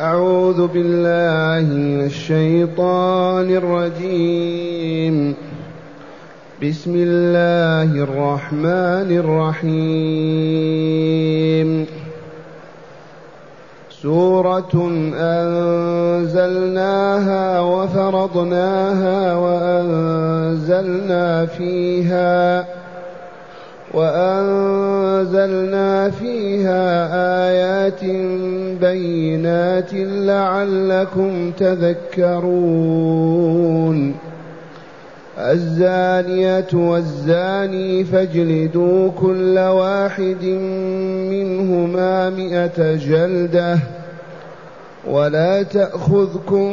أعوذ بالله من الشيطان الرجيم. بسم الله الرحمن الرحيم. سورة أنزلناها وفرضناها وأنزلنا فيها وأنزلنا فيها آيات بينات لعلكم تذكرون. الزانية والزاني فاجلدوا كل واحد منهما مئة جلدة ولا تأخذكم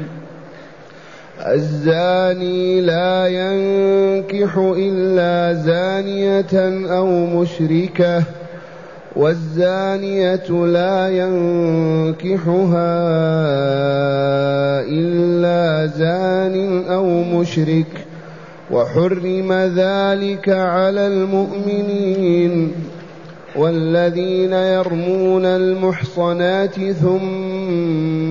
الزاني لا ينكح إلا زانية أو مشركة والزانية لا ينكحها إلا زان أو مشرك وحرم ذلك على المؤمنين والذين يرمون المحصنات ثم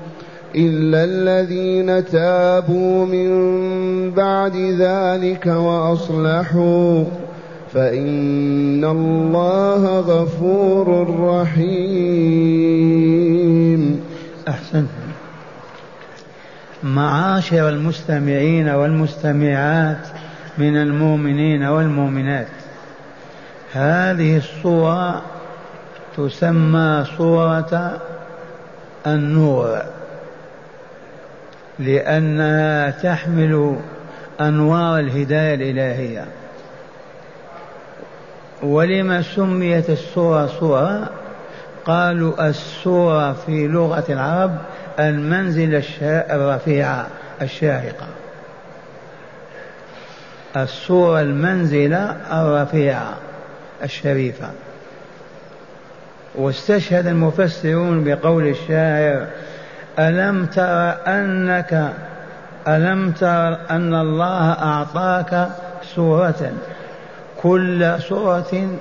إلا الذين تابوا من بعد ذلك وأصلحوا فإن الله غفور رحيم أحسنت معاشر المستمعين والمستمعات من المؤمنين والمؤمنات. هذه الصورة تسمى صورة النور. لأنها تحمل أنوار الهداية الإلهية. ولما سميت السورة سورة؟ قالوا السورة في لغة العرب المنزل الرفيعة الشاهقة السورة المنزلة الرفيعة الشريفة. واستشهد المفسرون بقول الشاعر ألم تر أنك ألم تر أن الله أعطاك سورة. كل سورة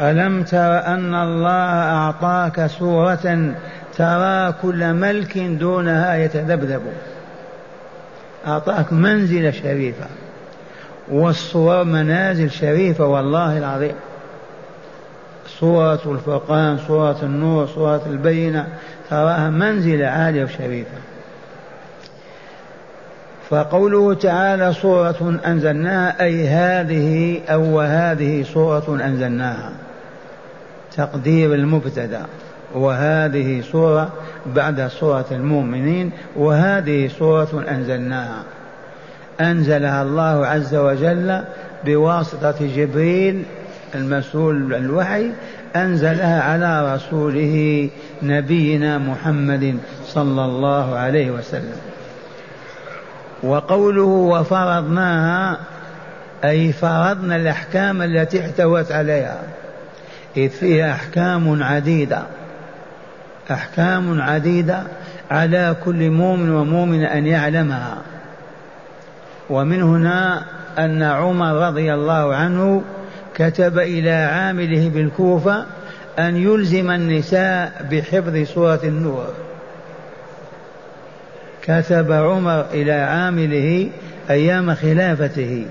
ألم تر أن الله أعطاك سورة ترى كل ملك دونها يتذبذب. أعطاك منزلة شريفة والصور منازل شريفة والله العظيم. صورة الفرقان صورة النور صورة البينة تراها منزلة عالية وشريفة. فقوله تعالى صورة أنزلناها أي هذه أو هذه صورة أنزلناها. تقدير المبتدأ. وهذه صورة بعد صورة المؤمنين وهذه صورة أنزلناها. أنزلها الله عز وجل بواسطة جبريل المسؤول الوحي أنزلها على رسوله نبينا محمد صلى الله عليه وسلم. وقوله وفرضناها أي فرضنا الأحكام التي احتوت عليها. إذ فيها أحكام عديدة أحكام عديدة على كل مؤمن ومؤمن أن يعلمها. ومن هنا أن عمر رضي الله عنه كتب إلى عامله بالكوفة أن يلزم النساء بحفظ سورة النور. كتب عمر إلى عامله أيام خلافته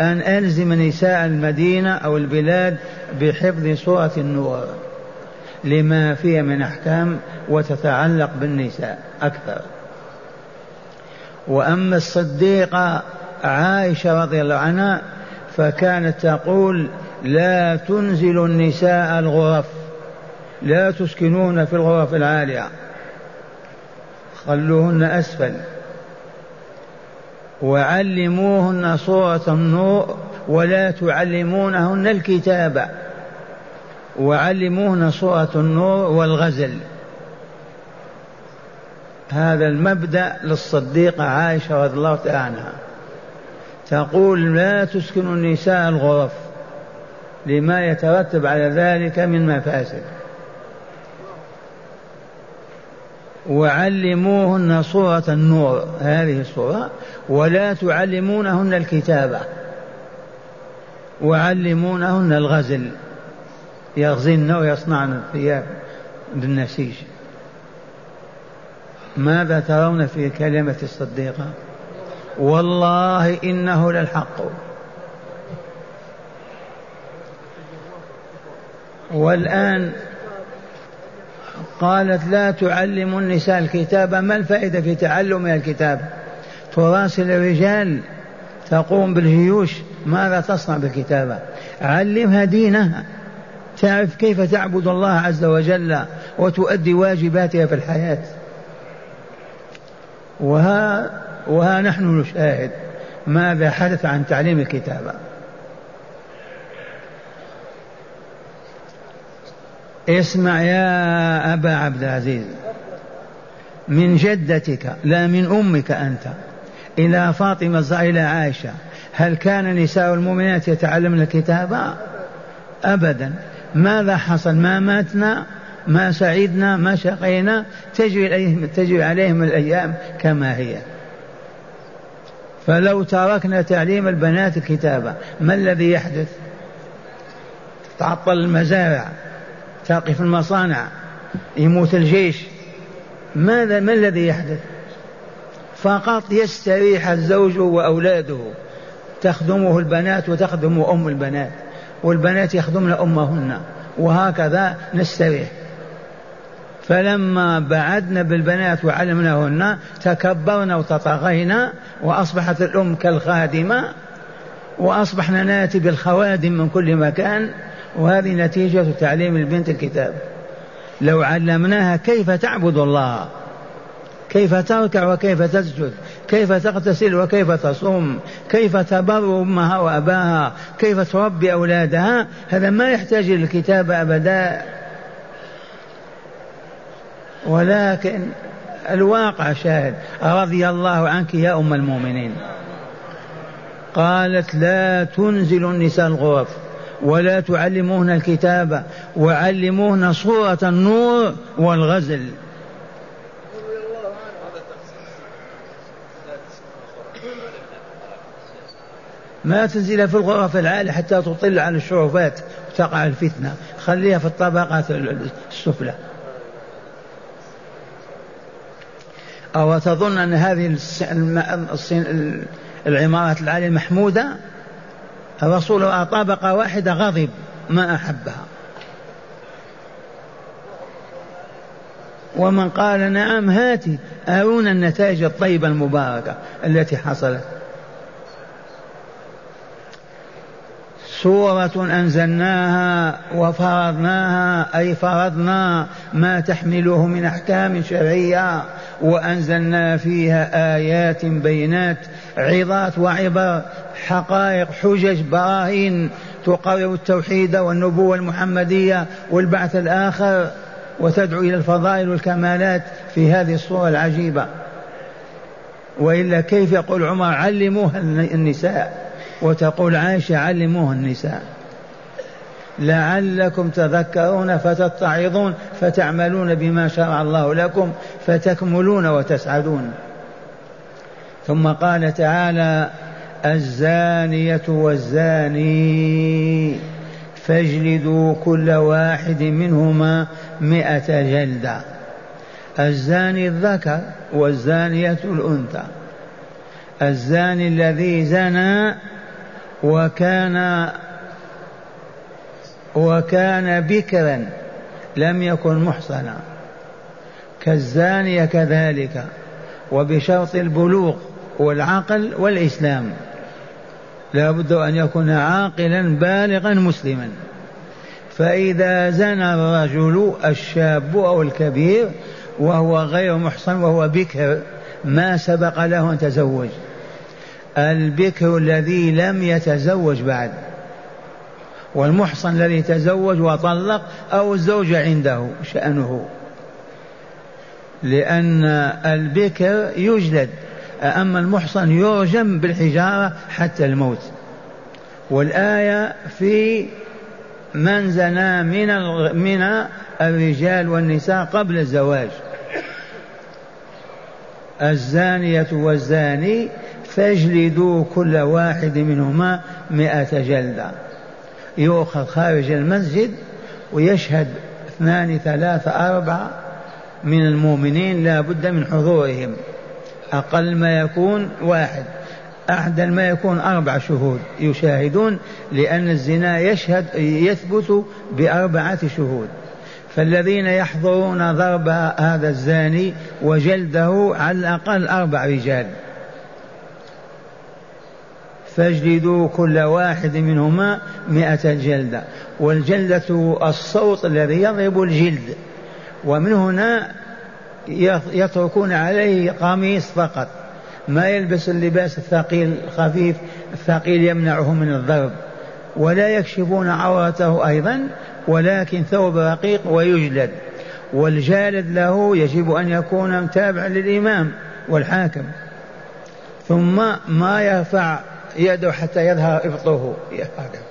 أن ألزم نساء المدينة أو البلاد بحفظ سورة النور. لما فيها من أحكام وتتعلق بالنساء أكثر. وأما الصديقة عائشة رضي الله عنها فكانت تقول لا تنزل النساء الغرف لا تسكنون في الغرف العالية. خلوهن أسفل. وعلموهن صورة النور ولا تعلمونهن الكتابة وعلموهن صورة النور والغزل. هذا المبدأ للصديقة عائشة رضي الله تعالى عنها. تقول لا تسكن النساء الغرف. لما يترتب على ذلك من مفاسد. وعلموهن صورة النور هذه الصورة ولا تعلمونهن الكتابة وعلمونهن الغزل. يغزلن ويصنعن الثياب بالنسيج. ماذا ترون في كلمة الصديقة؟ والله إنه للحق. والآن قالت لا تعلم النساء الكتاب ما الفائدة في تعلم الكتاب؟ تراسل الرجال تقوم بالجيوش ماذا تصنع بالكتابة علمها دينها تعرف كيف تعبد الله عز وجل وتؤدي واجباتها في الحياة. وها وها نحن نشاهد ماذا حدث عن تعليم الكتابة اسمع يا أبا عبد العزيز من جدتك لا من أمك أنت إلى فاطمة إلى عائشة. هل كان نساء المؤمنات يتعلمن الكتابة؟ أبدا. ماذا حصل؟ ما ماتنا؟ ما سعدنا؟ ما شقينا؟ تجري عليهم, تجري عليهم الأيام كما هي. فلو تركنا تعليم البنات الكتابة ما الذي يحدث؟ تعطل المزارع. تقف المصانع يموت الجيش. ماذا ما الذي يحدث؟ فقط يستريح الزوج وأولاده. تخدمه البنات وتخدم أم البنات والبنات يخدمن أمهن وهكذا نستريح. فلما بعدنا بالبنات وعلمناهن تكبرنا وتطغينا وأصبحت الأم كالخادمة وأصبحنا ناتي بالخوادم من كل مكان وهذه نتيجة تعليم البنت الكتاب. لو علمناها كيف تعبد الله كيف تركع وكيف تسجد كيف تغتسل وكيف تصوم كيف تبر أمها وأباها كيف تربي أولادها هذا ما يحتاج للكتاب أبدا. ولكن الواقع شاهد رضي الله عنك يا أم المؤمنين. قالت لا تنزل النساء الغرف. ولا تعلموهن الكتاب وعلموهن صورة النور والغزل. ما تنزل في الغرف العالية حتى تطل على الشرفات وتقع الفتنة. خليها في الطبقات السفلى. أو تظن أن هذه العمارات العالية محمودة؟ الرسول طبقة واحدة غضب ما أحبها. ومن قال نعم هاتي أرونا النتائج الطيبة المباركة التي حصلت. سورة أنزلناها وفرضناها أي فرضنا ما تحمله من أحكام شرعية وأنزلنا فيها آيات بينات عظات وعبر حقائق حجج براهين تقرر التوحيد والنبوة المحمدية والبعث الآخر وتدعو إلى الفضائل والكمالات في هذه الصورة العجيبة. وإلا كيف يقول عمر علموها النساء؟ وتقول عائشة علموها النساء. لعلكم تذكرون فتتعظون فتعملون بما شرع الله لكم فتكملون وتسعدون. ثم قال تعالى الزانية والزاني فاجلدوا كل واحد منهما مئة جلدة. الزاني الذكر والزانية الأنثى. الزاني الذي زنى وكان وكان بكرا لم يكن محصنا. كالزانية كذلك وبشرط البلوغ والعقل والإسلام. لا بد أن يكون عاقلا بالغا مسلما. فإذا زنى الرجل الشاب أو الكبير وهو غير محصن وهو بكر ما سبق له أن تزوج. البكر الذي لم يتزوج بعد والمحصن الذي تزوج وطلق أو الزوج عنده شأنه لأن البكر يجلد أما المحصن يرجم بالحجارة حتى الموت. والآية في من زنا من من الرجال والنساء قبل الزواج. الزانية والزاني فاجلدوا كل واحد منهما مئة جلدة. يؤخذ خارج المسجد ويشهد اثنان ثلاثة أربعة من المؤمنين لا بد من حضورهم. أقل ما يكون واحد. أعدل ما يكون أربع شهود. يشاهدون لأن الزنا يشهد يثبت بأربعة شهود. فالذين يحضرون ضرب هذا الزاني وجلده على الأقل أربع رجال. فاجلدوا كل واحد منهما مئة جلدة والجلدة الصوت الذي يضرب الجلد ومن هنا يتركون عليه قميص فقط ما يلبس اللباس الثقيل الخفيف الثقيل يمنعه من الضرب ولا يكشفون عورته أيضا ولكن ثوب رقيق ويجلد والجالد له يجب أن يكون تابعا للإمام والحاكم ثم ما يرفع يده حتى يظهر إبطه. هكذا.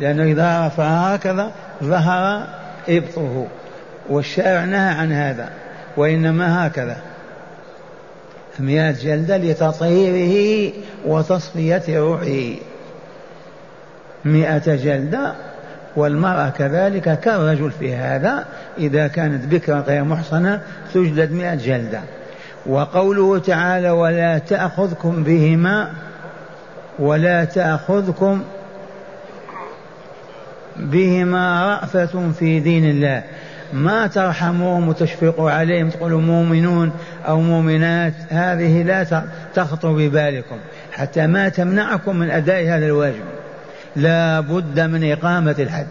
لأنه إذا رفع هكذا ظهر إبطه. والشارع نهى عن هذا وإنما هكذا. مئة جلدة لتطهيره وتصفية روحه. مئة جلدة والمرأة كذلك كالرجل في هذا إذا كانت بكرا غير محصنة تجلد مئة جلدة. وقوله تعالى ولا تأخذكم بهما ولا تأخذكم بهما رأفة في دين الله. ما ترحموهم وتشفقوا عليهم تقولوا مؤمنون أو مؤمنات هذه لا تخطر ببالكم. حتى ما تمنعكم من أداء هذا الواجب. لا بد من إقامة الحد.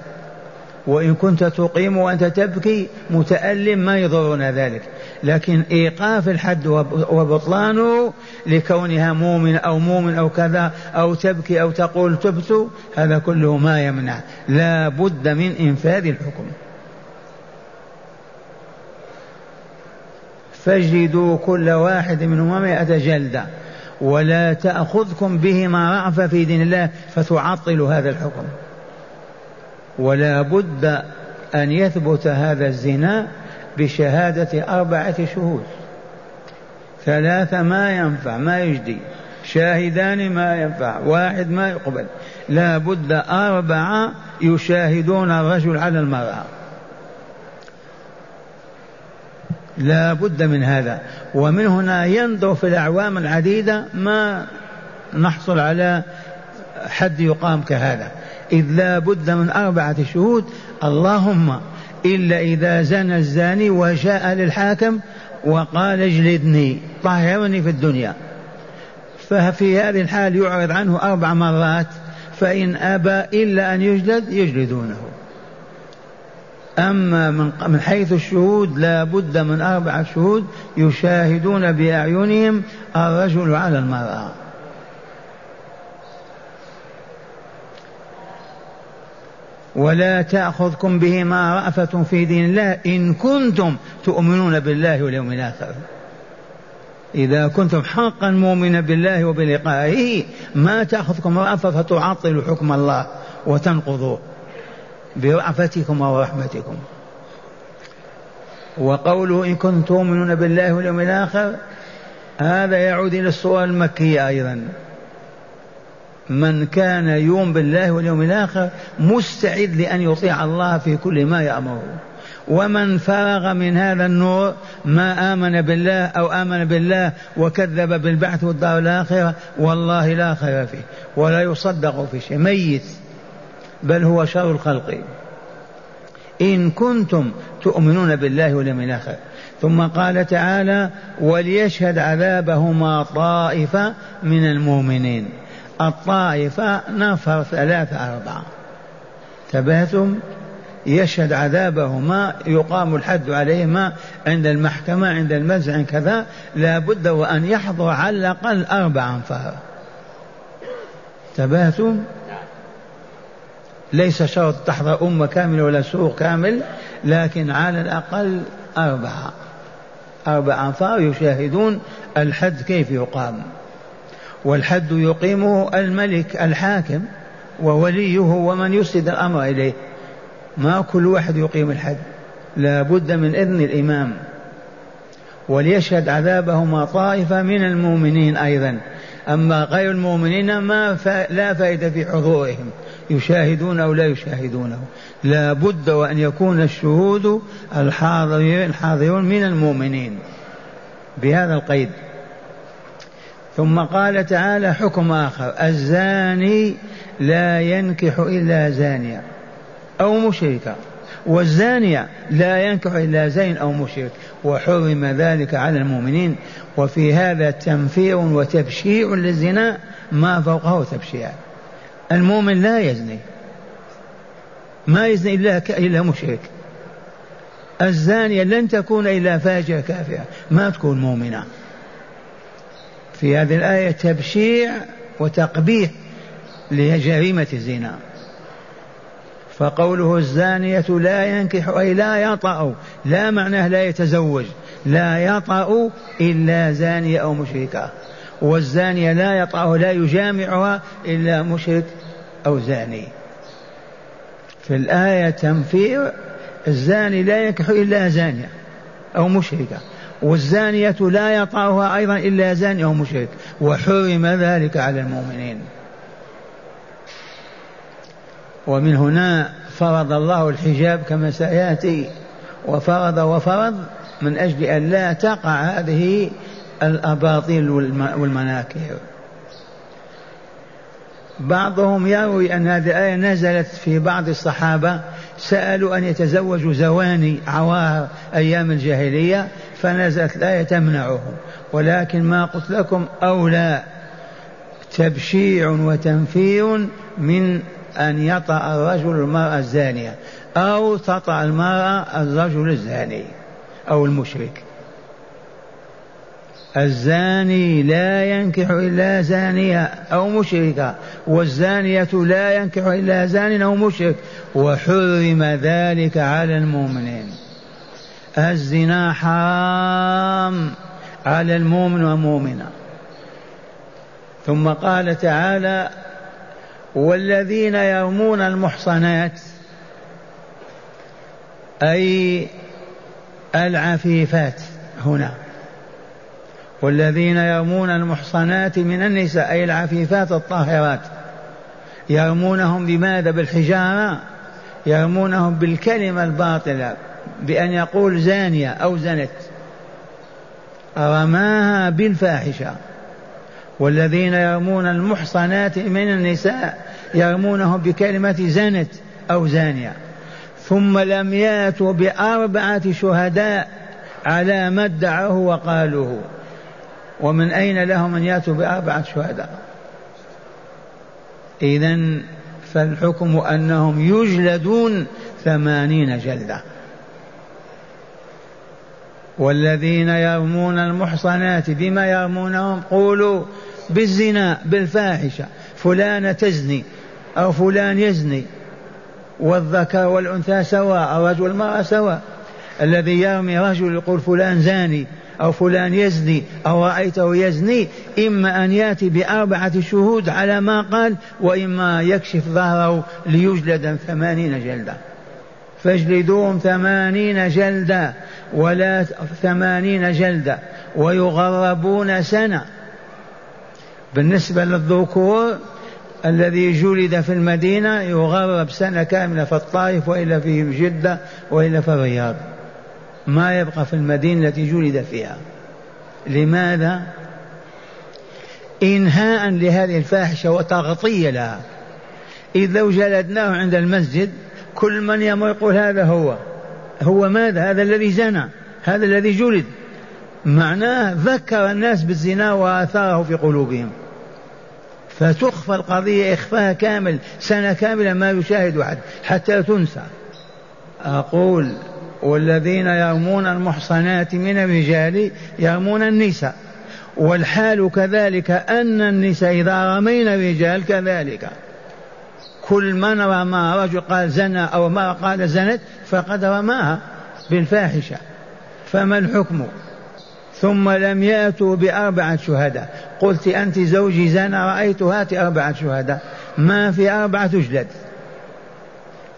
وإن كنت تقيم وأنت تبكي متألم ما يضرنا ذلك. لكن إيقاف الحد وبطلانه لكونها مؤمن أو مؤمن أو كذا أو تبكي أو تقول تبت هذا كله ما يمنع. لا بد من إنفاذ الحكم. فاجلدوا كل واحد منهما مئة جلدة ولا تأخذكم بهما رأفة في دين الله فتعطلوا هذا الحكم. ولا بد أن يثبت هذا الزنا بشهادة أربعة شهود ثلاثة ما ينفع ما يجدي. شاهدان ما ينفع واحد ما يقبل. لا بد أربعة يشاهدون الرجل على المرأة. لا بد من هذا. ومن هنا ينظر في الأعوام العديدة ما نحصل على حد يقام كهذا. إذ لا بد من أربعة شهود. اللهم إلا إذا زنى الزاني وجاء للحاكم وقال اجلدني طهرني في الدنيا. ففي هذه الحال يعرض عنه أربع مرات فإن أبى إلا أن يجلد يجلدونه. أما من من حيث الشهود لا بد من أربعة شهود يشاهدون بأعينهم الرجل على المرأة. ولا تأخذكم بهما رأفة في دين الله إن كنتم تؤمنون بالله واليوم الآخر. إذا كنتم حقا مؤمنا بالله وبلقائه ما تأخذكم رأفة فتعطلوا حكم الله وتنقضوه برأفتكم ورحمتكم. وقوله إن كنتم تؤمنون بالله واليوم الآخر هذا يعود إلى الصورة المكية أيضا. من كان يؤمن بالله واليوم الآخر مستعد لأن يطيع الله في كل ما يأمره. ومن فرغ من هذا النور ما آمن بالله أو آمن بالله وكذب بالبعث والدار الآخرة والله لا خير فيه ولا يصدق في شيء. ميت بل هو شر الخلق. إن كنتم تؤمنون بالله واليوم الآخر. ثم قال تعالى وليشهد عذابهما طائفة من المؤمنين. الطائفة نفر ثلاثة أربعة تبهتم يشهد عذابهما يقام الحد عليهما عند المحكمة عند المزع كذا. لا بد وأن يحضر على الأقل أربع أنفار. تبهتم ليس شرط تحضر أمة كاملة ولا سوق كامل لكن على الأقل أربعة أربع أنفار يشاهدون الحد كيف يقام. والحد يقيمه الملك الحاكم ووليه ومن يسند الأمر إليه. ما كل واحد يقيم الحد. لا بد من إذن الإمام. وليشهد عذابهما طائفة من المؤمنين أيضا. أما غير المؤمنين ما لا فائدة في حضورهم. يشاهدون أو لا يشاهدونه. لا بد وأن يكون الشهود الحاضرين من المؤمنين. بهذا القيد. ثم قال تعالى حكم آخر الزاني لا ينكح إلا زانية أو مشركة والزانية لا ينكح إلا زين أو مشرك وحرم ذلك على المؤمنين وفي هذا تنفير وتبشيع للزنا ما فوقه تبشيع المؤمن لا يزني ما يزني إلا, إلا مشرك. الزانية لن تكون إلا فاجرة كافرة ما تكون مؤمنة. في هذه الآية تبشيع وتقبيح لجريمة الزنا. فقوله الزانية لا ينكح أي لا يطأ لا معناه لا يتزوج لا يطأ إلا زانية أو مشركة. والزانية لا يطأ لا يجامعها إلا مشرك أو زاني. في الآية تنفير الزاني لا ينكح إلا زانية أو مشركة. والزانية لا يطأها أيضا إلا زاني أو مشرك. وحرم ذلك على المؤمنين. ومن هنا فرض الله الحجاب كما سيأتي. وفرض وفرض من أجل أن لا تقع هذه الأباطيل والمناكر. بعضهم يروي أن هذه الآية نزلت في بعض الصحابة سألوا أن يتزوجوا زواني عوار أيام الجاهلية فنزلت الآية تمنعهم. ولكن ما قلت لكم أولى تبشيع وتنفير من أن يطأ الرجل المرأة الزانية أو تطأ المرأة الرجل الزاني أو المشرك. الزاني لا ينكح إلا زانية أو مشركة والزانية لا ينكح إلا زان أو مشرك وحرم ذلك على المؤمنين. الزنا حرام على المؤمن والمؤمنة ثم قال تعالى والذين يرمون المحصنات أي العفيفات هنا. والذين يرمون المحصنات من النساء أي العفيفات الطاهرات. يرمونهم بماذا؟ بالحجارة. يرمونهم بالكلمة الباطلة بأن يقول زانية أو زنت. رماها بالفاحشة. والذين يرمون المحصنات من النساء يرمونهم بكلمة زنت أو زانية. ثم لم ياتوا بأربعة شهداء على ما ادعوه وقالوه. ومن أين لهم أن يأتوا بأربعة شهداء؟ إذا فالحكم أنهم يجلدون ثمانين جلدة. والذين يرمون المحصنات بما يرمونهم قولوا بالزنا بالفاحشة فلانة تزني أو فلان يزني والذكر والأنثى سواء الرجل والمرأة سواء. الذي يرمي رجل يقول فلان زاني أو فلان يزني أو رأيته يزني؟ إما أن يأتي بأربعة شهود على ما قال وإما يكشف ظهره ليجلد ثمانين جلدة. فاجلدوهم ثمانين جلدة ولا ثمانين جلدة ويغربون سنة. بالنسبة للذكور الذي جلد في المدينة يغرب سنة كاملة في الطائف وإلا في جدة وإلا في الرياض. ما يبقى في المدينة التي جلد فيها. لماذا؟ إنهاء لهذه الفاحشة وتغطية لها. إذ لو جلدناه عند المسجد كل من يمر يقول هذا هو. هو ماذا؟ هذا الذي زنى. هذا الذي جلد. معناه ذكر الناس بالزنا وآثاره في قلوبهم. فتخفى القضية إخفاء كامل سنة كاملة ما يشاهد أحد حتى تنسى. أقول والذين يرمون المحصنات من الرجال يرمون النساء. والحال كذلك أن النساء إذا رمينا الرجال كذلك. كل من رمى رجل قال زنى أو ما قال زنت فقد رماها بالفاحشة. فما الحكم؟ ثم لم يأتوا بأربعة شهداء. قلت أنت زوجي زنى رأيت هات أربعة شهداء. ما في أربعة تجلد.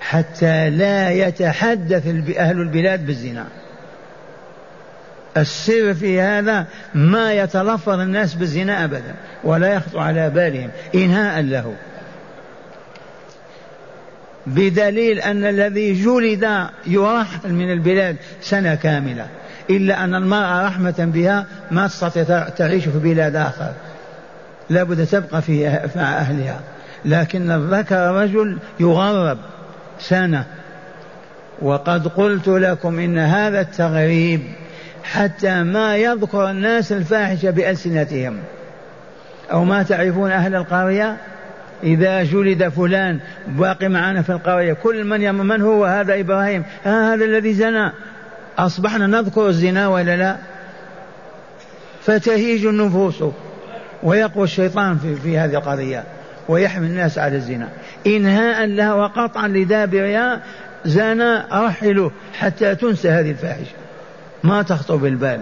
حتى لا يتحدث أهل البلاد بالزنا. السر في هذا ما يتلفظ الناس بالزنا أبدا ولا يخطر على بالهم إنهاء له. بدليل أن الذي جلد يرحل من البلاد سنة كاملة إلا أن المرأة رحمة بها ما تستطيع تعيش في بلاد آخر. لابد تبقى في مع أهلها. لكن الذكر رجل يغرب. سنة. وقد قلت لكم إن هذا التغريب حتى ما يذكر الناس الفاحشة بألسنتهم. أو ما تعرفون أهل القرية؟ إذا جلد فلان باقي معنا في القرية. كل من يم من هو هذا إبراهيم؟ آه هذا الذي زنى. أصبحنا نذكر الزنا ولا لا؟ فتهيج النفوس ويقوى الشيطان في, في هذه القضية. ويحمل الناس على الزنا. إنهاء لها وقطعا لدابرها زنى رحلوا حتى تنسى هذه الفاحشة. ما تخطر بالبال.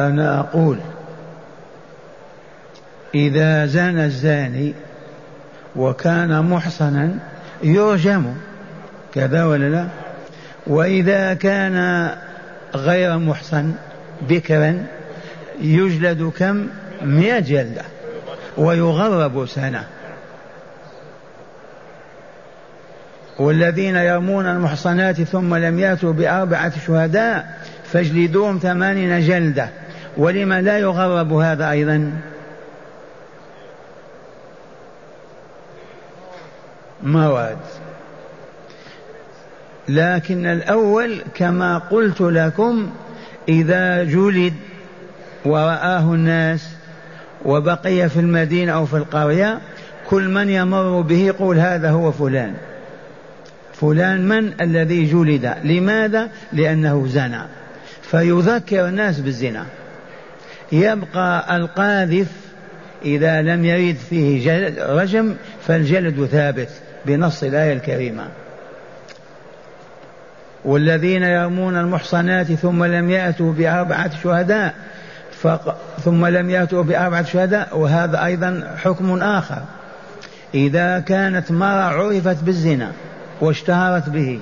أنا أقول إذا زنى الزاني وكان محصنا يرجم كذا ولا لا؟ وإذا كان غير محصن بكرا يجلد كم؟ مئة جلدة. ويغرب سنة. والذين يرمون المحصنات ثم لم يأتوا بأربعة شهداء فاجلدوهم ثمانين جلدة. ولم لا يغرب هذا أيضا؟ مواد لكن الأول كما قلت لكم إذا جلد ورآه الناس وبقي في المدينة أو في القرية كل من يمر به يقول هذا هو فلان. فلان من الذي جلد؟ لماذا؟ لأنه زنى. فيذكر الناس بالزنا. يبقى القاذف إذا لم يرد فيه رجم فالجلد ثابت بنص الآية الكريمة. والذين يرمون المحصنات ثم لم يأتوا بأربعة شهداء. ثم لم يأتوا بأربعة شهداء وهذا أيضا حكم آخر. إذا كانت مرأة عرفت بالزنا واشتهرت به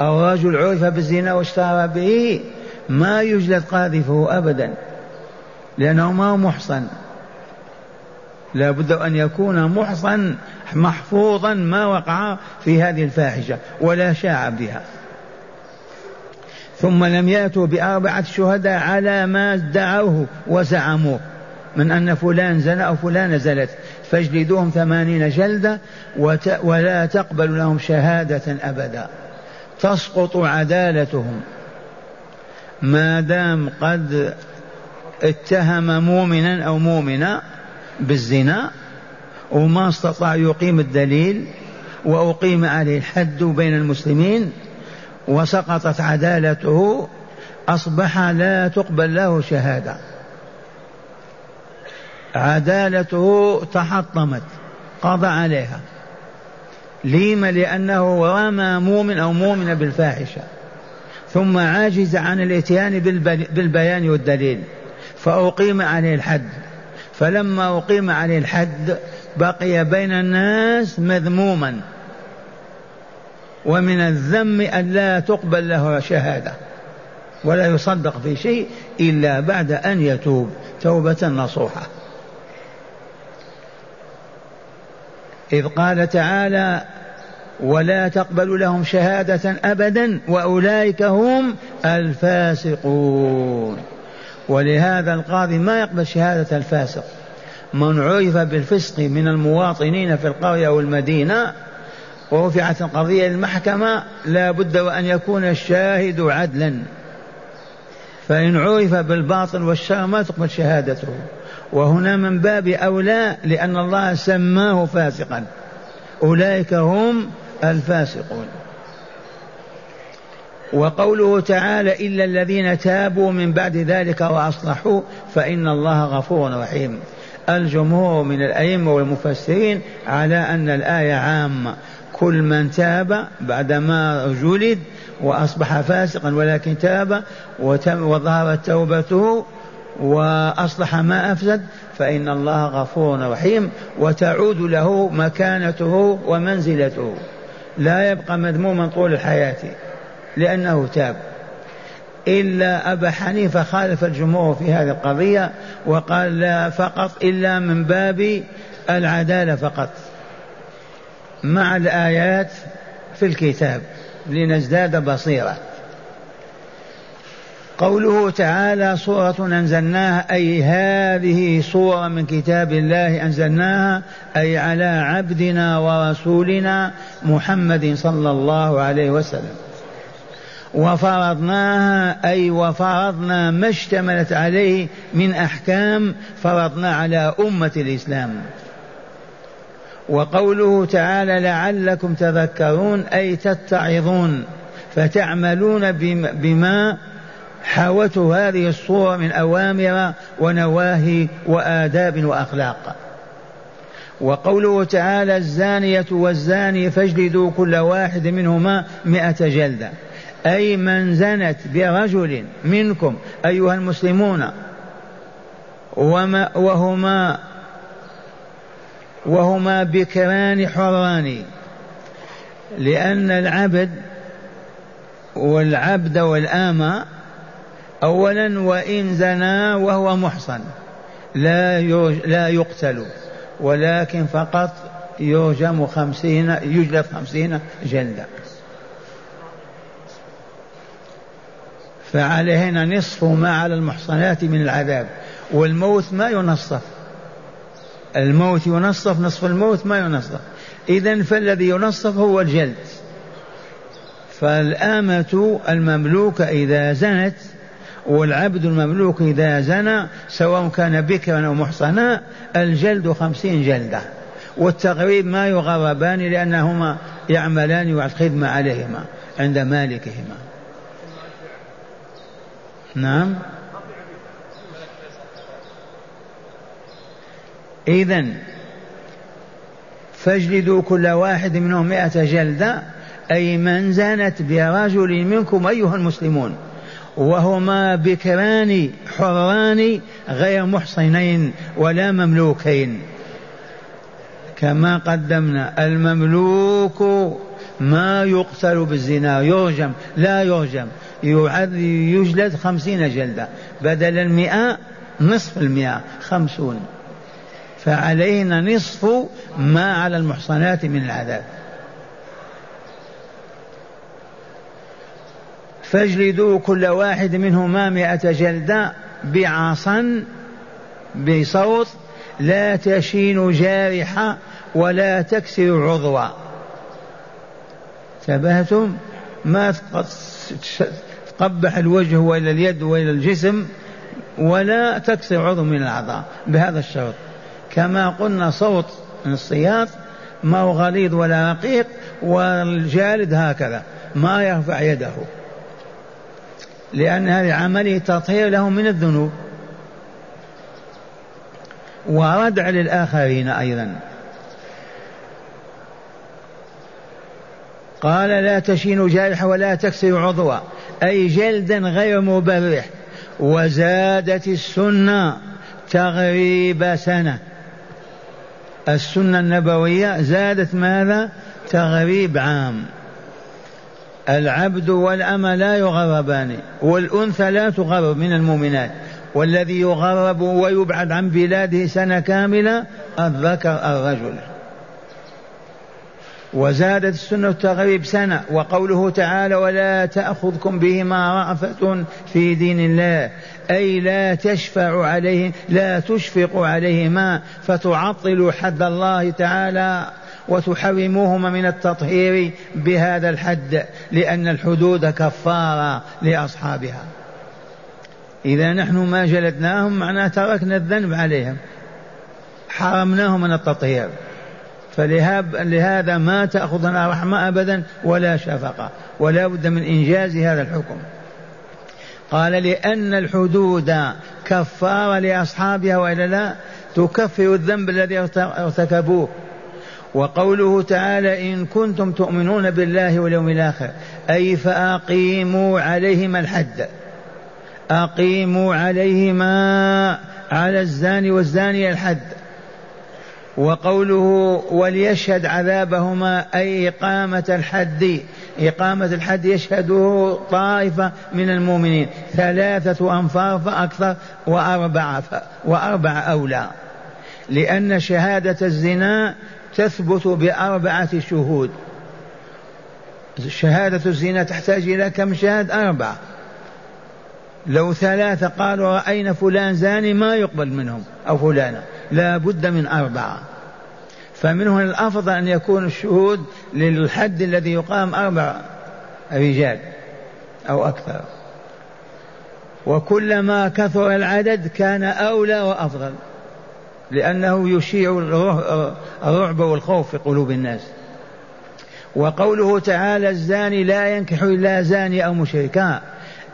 أو رجل عرف بالزنا واشتهر به ما يجلد قاذفه أبدا لأنه ما هو محصن. لا بد أن يكون محصن محفوظا ما وقع في هذه الفاحشة ولا شاع بها. ثم لم يأتوا بأربعة شهداء على ما ادعوه وزعموه. من أن فلان زنى أو فلان زلت. فاجلدوهم ثمانين جلدة ولا تقبل لهم شهادة أبدا. تسقط عدالتهم. ما دام قد اتهم مؤمنا أو مؤمنة بالزنا وما استطاع يقيم الدليل وأقيم عليه الحد بين المسلمين وسقطت عدالته أصبح لا تقبل له شهادة. عدالته تحطمت قضى عليها. لما لأنه رمى مؤمن أو مؤمنة بالفاحشة. ثم عاجز عن الإتيان بالبيان والدليل. فأقيم عليه الحد. فلما أقيم عليه الحد بقي بين الناس مذموما. ومن الذم أن لا تقبل له شهادة ولا يصدق في شيء إلا بعد أن يتوب توبة نصوحة. إذ قال تعالى ولا تقبل لهم شهادة أبدا وأولئك هم الفاسقون. ولهذا القاضي ما يقبل شهادة الفاسق. من عرف بالفسق من المواطنين في القرية والمدينة ورفعت القضية للمحكمة لا بد وأن يكون الشاهد عدلا. فإن عرف بالباطل والشر ما تقبل شهادته. وهنا من باب أولى لأن الله سماه فاسقا. أولئك هم الفاسقون. وقوله تعالى إلا الذين تابوا من بعد ذلك وأصلحوا فإن الله غفور رحيم. الجمهور من الأئمة والمفسرين على أن الآية عامة. كل من تاب بعدما جلد وأصبح فاسقا ولكن تاب وظهرت توبته وأصلح ما أفسد فإن الله غفور رحيم. وتعود له مكانته ومنزلته. لا يبقى مذموما طول الحياة لأنه تاب. إلا أبا حنيفة خالف الجمهور في هذه القضية وقال لا فقط إلا من باب العدالة فقط. مع الآيات في الكتاب لنزداد بصيرة. قوله تعالى سورة أنزلناها. أي هذه سورة من كتاب الله أنزلناها أي على عبدنا ورسولنا محمد صلى الله عليه وسلم. وفرضناها أي وفرضنا ما اشتملت عليه من أحكام فرضنا على أمة الإسلام. وقوله تعالى لعلكم تذكرون أي تتعظون فتعملون بما حوته هذه الصورة من أوامر ونواهي وآداب وأخلاق. وقوله تعالى الزانية والزاني فاجلدوا كل واحد منهما مئة جلدة. أي من زنت برجل منكم أيها المسلمون وما وهما وهما بكران حران لأن العبد والعبد والآمة أولا وإن زنا وهو محصن لا لا يقتل ولكن فقط يرجم خمسين يجلب خمسين جلدة فعليهن نصف ما على المحصنات من العذاب والموت ما ينصف. الموت ينصف نصف الموت ما ينصف. إذا فالذي ينصف هو الجلد. فالآمة المملوكة إذا زنت والعبد المملوك إذا زنى سواء كان بكرا أو محصنا الجلد خمسين جلدة. والتغريب ما يغربان لأنهما يعملان الخدمة عليهما عند مالكهما. نعم؟ إذا فاجلدوا كل واحد منهم مئة جلدة أي من زنت برجل منكم أيها المسلمون وهما بكران حران غير محصنين ولا مملوكين. كما قدمنا المملوك ما يقتل بالزنا يرجم لا يرجم يجلد خمسين جلدة بدل المئة نصف المئة خمسون. فعلينا نصف ما على المحصنات من العذاب. فاجلدوا كل واحد منهما مئة جلدة بعصا بصوت لا تشين جارحة ولا تكسر عضوا. انتبهتم؟ ما تقبح الوجه ولا اليد ولا الجسم ولا تكسر عضو من الأعضاء. بهذا الشرط. كما قلنا صوت الصياط ما هو غليظ ولا رقيق والجالد هكذا ما يرفع يده. لأن هذه عملية تطهير له من الذنوب. وردع للآخرين أيضا. قال لا تشين جارحة ولا تكسر عضوا أي جلدا غير مبرح. وزادت السنة تغريب سنة. السنة النبوية زادت ماذا؟ تغريب عام. العبد والأمة لا يغربان والأنثى لا تغرب من المؤمنات. والذي يغرب ويبعد عن بلاده سنة كاملة الذكر الرجل. وزادت السنة التغريب سنة وقوله تعالى ولا تأخذكم بهما رأفة في دين الله. أي لا تشفع عليه لا تشفق عليهما فتعطلوا حد الله تعالى وتحرموهما من التطهير بهذا الحد لأن الحدود كفارة لأصحابها. إذا نحن ما جلدناهم معناه تركنا الذنب عليهم حرمناهم من التطهير. فلهذا ما تأخذنا رحمة أبدا ولا شفقة ولا بد من إنجاز هذا الحكم. قال لأن الحدود كفارة لأصحابها وإلا لا؟ تكفر الذنب الذي ارتكبوه. وقوله تعالى إن كنتم تؤمنون بالله واليوم الآخر أي فأقيموا عليهما الحد. أقيموا عليهما على الزاني والزانية الحد. وقوله وليشهد عذابهما أي إقامة الحد. إقامة الحد يشهده طائفة من المؤمنين ثلاثة أنفار فأكثر وأربعة وأربعة أولى. لأن شهادة الزنا تثبت بأربعة شهود. شهادة الزنا تحتاج إلى كم شاهد أربعة. لو ثلاثة قالوا رأينا فلان زاني ما يقبل منهم أو فلانة. لا بد من أربعة. فمن هنا الأفضل أن يكون الشهود للحد الذي يقام أربع رجال أو أكثر. وكلما كثر العدد كان أولى وأفضل لأنه يشيع الرعب والخوف في قلوب الناس. وقوله تعالى الزاني لا ينكح إلا زاني أو مشركا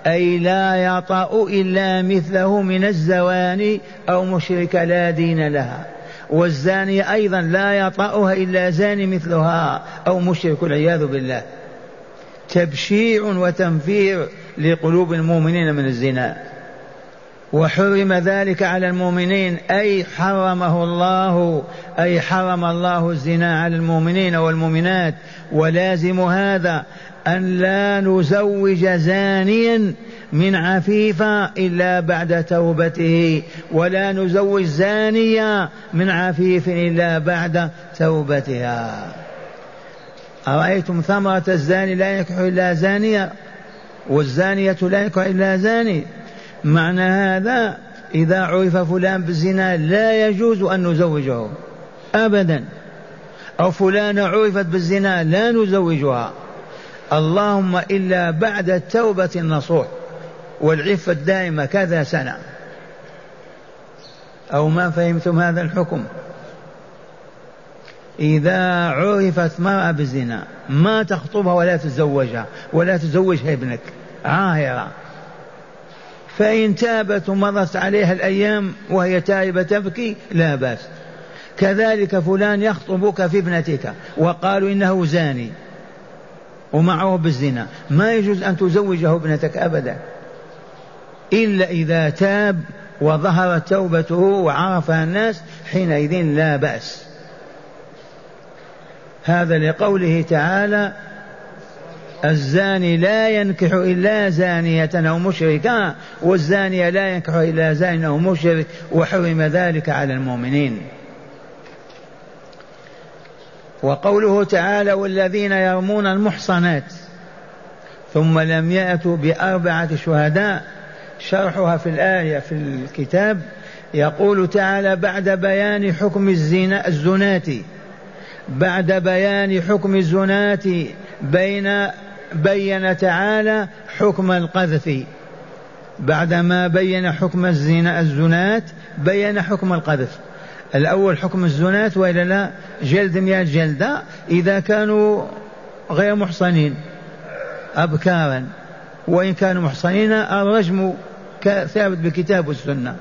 أي لا يطأ إلا مثله من الزواني أو مشرك لا دين لها والزاني أيضا لا يطأها إلا زاني مثلها أو مشرك والعياذ بالله. تبشيع وتنفير لقلوب المؤمنين من الزنا. وحرم ذلك على المؤمنين أي حرمه الله أي حرم الله الزنا على المؤمنين والمؤمنات. ولازم هذا أن لا نزوج زانيا من عفيفة إلا بعد توبته ولا نزوج زانية من عفيف إلا بعد توبتها. أرأيتم ثمرة الزاني لا ينكح إلا زانية؟ والزانية لا ينكح إلا زاني. معنى هذا إذا عرف فلان بالزنا لا يجوز أن نزوجه. أبدا. أو فلانة عرفت بالزنا لا نزوجها. اللهم إلا بعد التوبة النصوح. والعفة الدائمة كذا سنة. أو ما فهمتم هذا الحكم؟ إذا عرفت مرأة بالزنا ما تخطبها ولا تتزوجها ولا تزوجها ابنك. عاهرة. فإن تابت ومضت عليها الأيام وهي تائبة تبكي لا بأس. كذلك فلان يخطبك في ابنتك وقالوا إنه زاني ومعه بالزنا. ما يجوز أن تزوجه ابنتك أبدا. إلا إذا تاب وظهرت توبته وعرفها الناس حينئذ لا بأس. هذا لقوله تعالى الزاني لا ينكح إلا زانية أو مشركة والزانية لا ينكح إلا زان أو مشرك وحرم ذلك على المؤمنين. وقوله تعالى والذين يرمون المحصنات ثم لم يأتوا بأربعة شهداء شرحها في الآية في الكتاب يقول تعالى بعد بيان حكم الزنا الزنات بعد بيان حكم الزنات بين بين تعالى حكم القذف بعدما بين حكم الزنا الزنات بين حكم القذف. الأول حكم الزنات وإلا لا؟ جلد مئة جلدة إذا كانوا غير محصنين أبكارا وإن كانوا محصنين الرجم ثابت بالكتاب والسنة.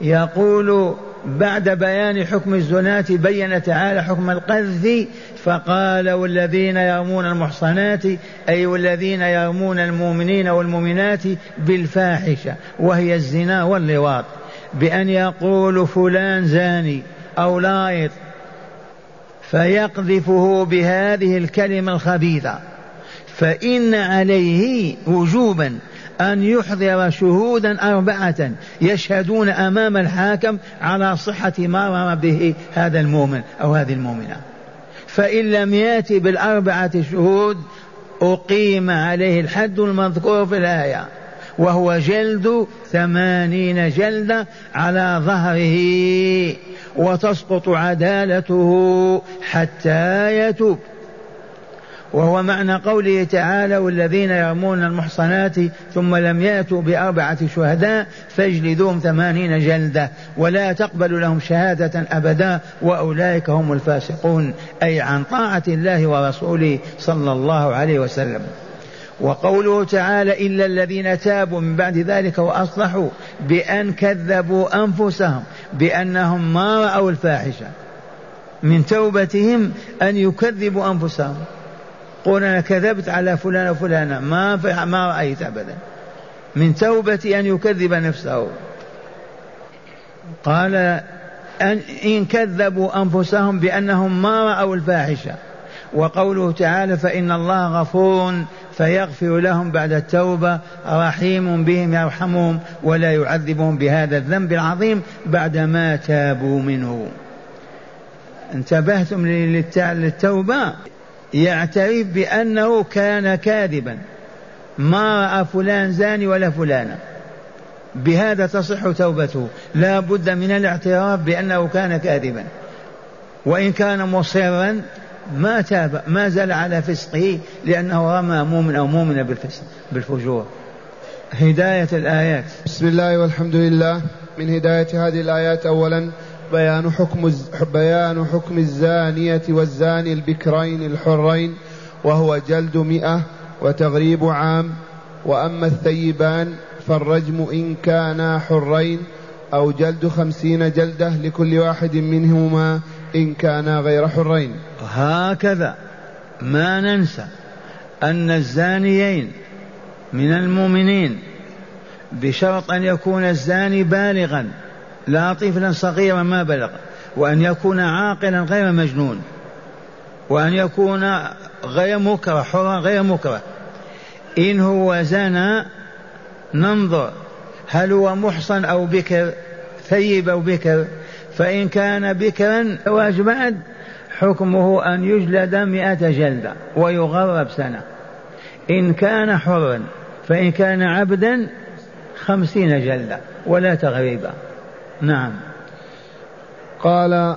يقول بعد بيان حكم الزناة بين تعالى حكم القذف فقال والذين يرمون المحصنات أي والذين يرمون المؤمنين والمؤمنات بالفاحشة وهي الزنا واللواط. بأن يقول فلان زاني أو لايط فيقذفه بهذه الكلمة الخبيثة. فإن عليه وجوبا أن يحضر شهودا أربعة يشهدون أمام الحاكم على صحة ما رمى به هذا المؤمن أو هذه المؤمنة. فإن لم يأتي بالأربعة شهود أقيم عليه الحد المذكور في الآية وهو جلد ثمانين جلدة على ظهره وتسقط عدالته حتى يتوب. وهو معنى قوله تعالى والذين يرمون المحصنات ثم لم يأتوا بأربعة شهداء فاجلدوهم ثمانين جلدة ولا تقبل لهم شهادة أبدا وأولئك هم الفاسقون أي عن طاعة الله ورسوله صلى الله عليه وسلم. وقوله تعالى إلا الذين تابوا من بعد ذلك وأصلحوا بأن كذبوا أنفسهم بأنهم ما رأوا الفاحشة من توبتهم أن يكذبوا أنفسهم. قول أنا كذبت على فلان وفلانة ما ما رأيت أبدا. من توبة أن يكذب نفسه. قال أن إن كذبوا أنفسهم بأنهم ما رأوا الفاحشة. وقوله تعالى فإن الله غفور فيغفر لهم بعد التوبة. رحيم بهم يرحمهم ولا يعذبهم بهذا الذنب العظيم بعدما تابوا منه. انتبهتم للتوبة؟ يعترف بأنه كان كاذبا. ما رأى فلان زاني ولا فلانة. بهذا تصح توبته. لا بد من الاعتراف بأنه كان كاذبا. وإن كان مصرا ما تاب ما زال على فسقه لأنه رمى مؤمن أو مؤمن بالفسق بالفجور. هداية الآيات. بسم الله والحمد لله. من هداية هذه الآيات أولا بيان حكم بيان حكم الزانية والزاني البكرين الحرين وهو جلد مئة وتغريب عام. وأما الثيبان فالرجم إن كانا حرين أو جلد خمسين جلدة لكل واحد منهما إن كانا غير حرين. هكذا ما ننسى أن الزانيين من المؤمنين بشرط أن يكون الزاني بالغا لا طفلا صغيرا ما بلغ وأن يكون عاقلا غير مجنون وأن يكون غير مكره حرا غير مكره. إن هو زنى ننظر هل هو محصن أو بكر ثيب أو بكر. فإن كان بكرا زواج بعد حكمه أن يجلد مئة جلدة ويغرب سنة. إن كان حرا فإن كان عبدا خمسين جلدة ولا تغريبا. نعم. قال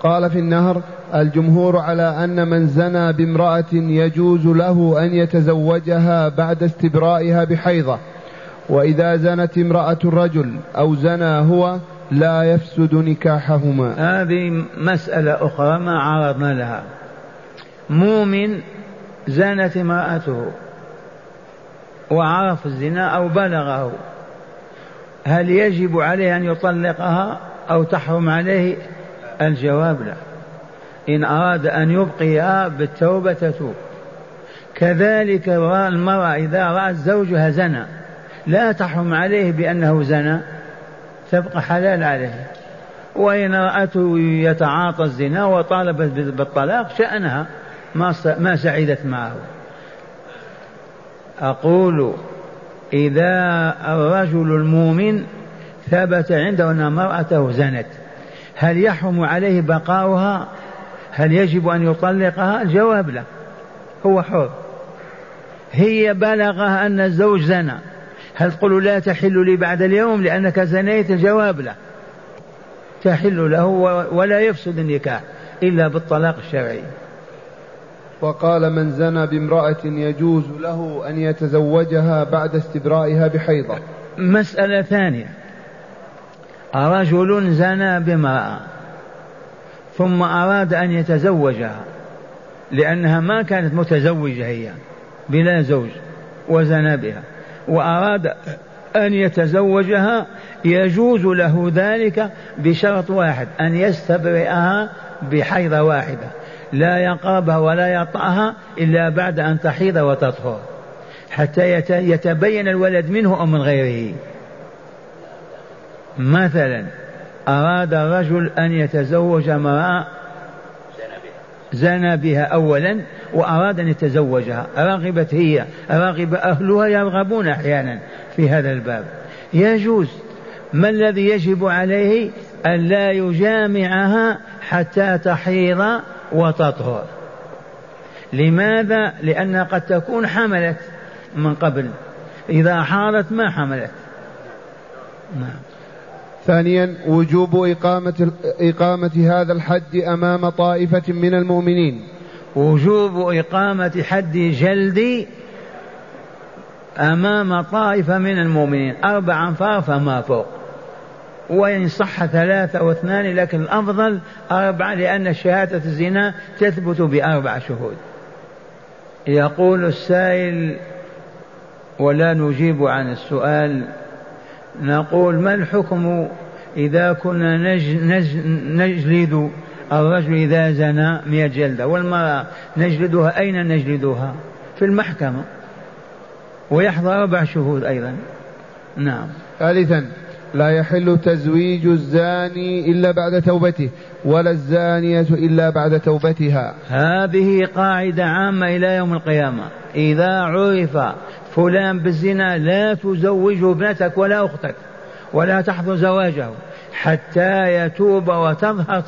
قال في النهر الجمهور على أن من زنى بامرأة يجوز له أن يتزوجها بعد استبرائها بحيضة. وإذا زنت امرأة الرجل أو زنى هو لا يفسد نكاحهما. هذه مسألة أخرى ما عرضنا لها. مؤمن زنت امرأته وعرف الزنا أو بلغه هل يجب عليه أن يطلقها أو تحرم عليه؟ الجواب لا. إن أراد أن يبقيها بالتوبة تتوب. كذلك المرأة إذا رأت زوجها زنى لا تحرم عليه بأنه زنى تبقى حلال عليه. وإن رأته يتعاطى الزنا وطالبت بالطلاق شأنها ما سعدت معه. أقول إذا الرجل المؤمن ثبت عنده أن امرأته زنت هل يحرم عليه بقاؤها؟ هل يجب أن يطلقها؟ الجواب لا هو حر. هي بلغها أن الزوج زنى هل تقول لا تحل لي بعد اليوم لأنك زنيت؟ الجواب لا. تحل له ولا يفسد النكاح إلا بالطلاق الشرعي. وقال من زنى بامرأة يجوز له أن يتزوجها بعد استبرائها بحيضة. مسألة ثانية. رجل زنى بامرأة ثم أراد أن يتزوجها لأنها ما كانت متزوجة هي بلا زوج وزنى بها وأراد أن يتزوجها يجوز له ذلك بشرط واحد أن يستبرئها بحيضة واحدة. لا يقربها ولا يطأها إلا بعد أن تحيض وتطهر. حتى يتبين الولد منه أو من غيره. مثلا أراد الرجل أن يتزوج امرأة زنى بها أولا وأراد أن يتزوجها. رغبت هي رغب أهلها يرغبون أحيانا في هذا الباب. يجوز. ما الذي يجب عليه أن لا يجامعها حتى تحيض وتطهر لماذا؟ لأنها قد تكون حملت من قبل. إذا حارت ما حملت. نعم. ثانيا وجوب إقامة, إقامة هذا الحد أمام طائفة من المؤمنين. وجوب إقامة حد جلد أمام طائفة من المؤمنين. أربع أنفار فما فوق. وإن صح ثلاثة واثنان لكن الأفضل أربعة لأن شهادة الزنا تثبت بأربع شهود. يقول السائل ولا نجيب عن السؤال نقول ما الحكم إذا كنا نج نج نجلد الرجل إذا زنى مئة جلدة؟ والمرأة نجلدها أين نجلدها؟ في المحكمة ويحضر أربع شهود أيضا. نعم. ثالثا لا يحل تزويج الزاني إلا بعد توبته ولا الزانية إلا بعد توبتها. هذه قاعدة عامة إلى يوم القيامة. إذا عرف فلان بالزنا لا تزوج ابنتك ولا أختك ولا تحضر زواجه حتى يتوب وتظهر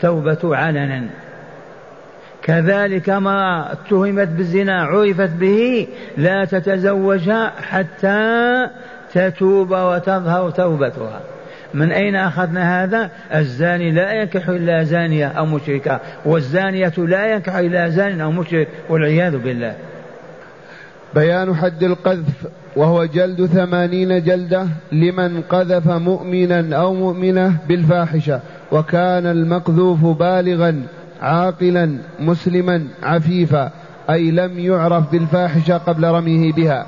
توبته, علنا. كذلك ما اتهمت بالزنا عرفت به لا تتزوجها حتى تتوب وتظهر توبتها. من أين أخذنا هذا؟ الزاني لا ينكح إلا زانية أو مشركة والزانية لا ينكح إلا زان أو مشرك والعياذ بالله. بيان حد القذف وهو جلد ثمانين جلدة لمن قذف مؤمنا أو مؤمنة بالفاحشة وكان المقذوف بالغا عاقلا مسلما عفيفا أي لم يعرف بالفاحشة قبل رميه بها.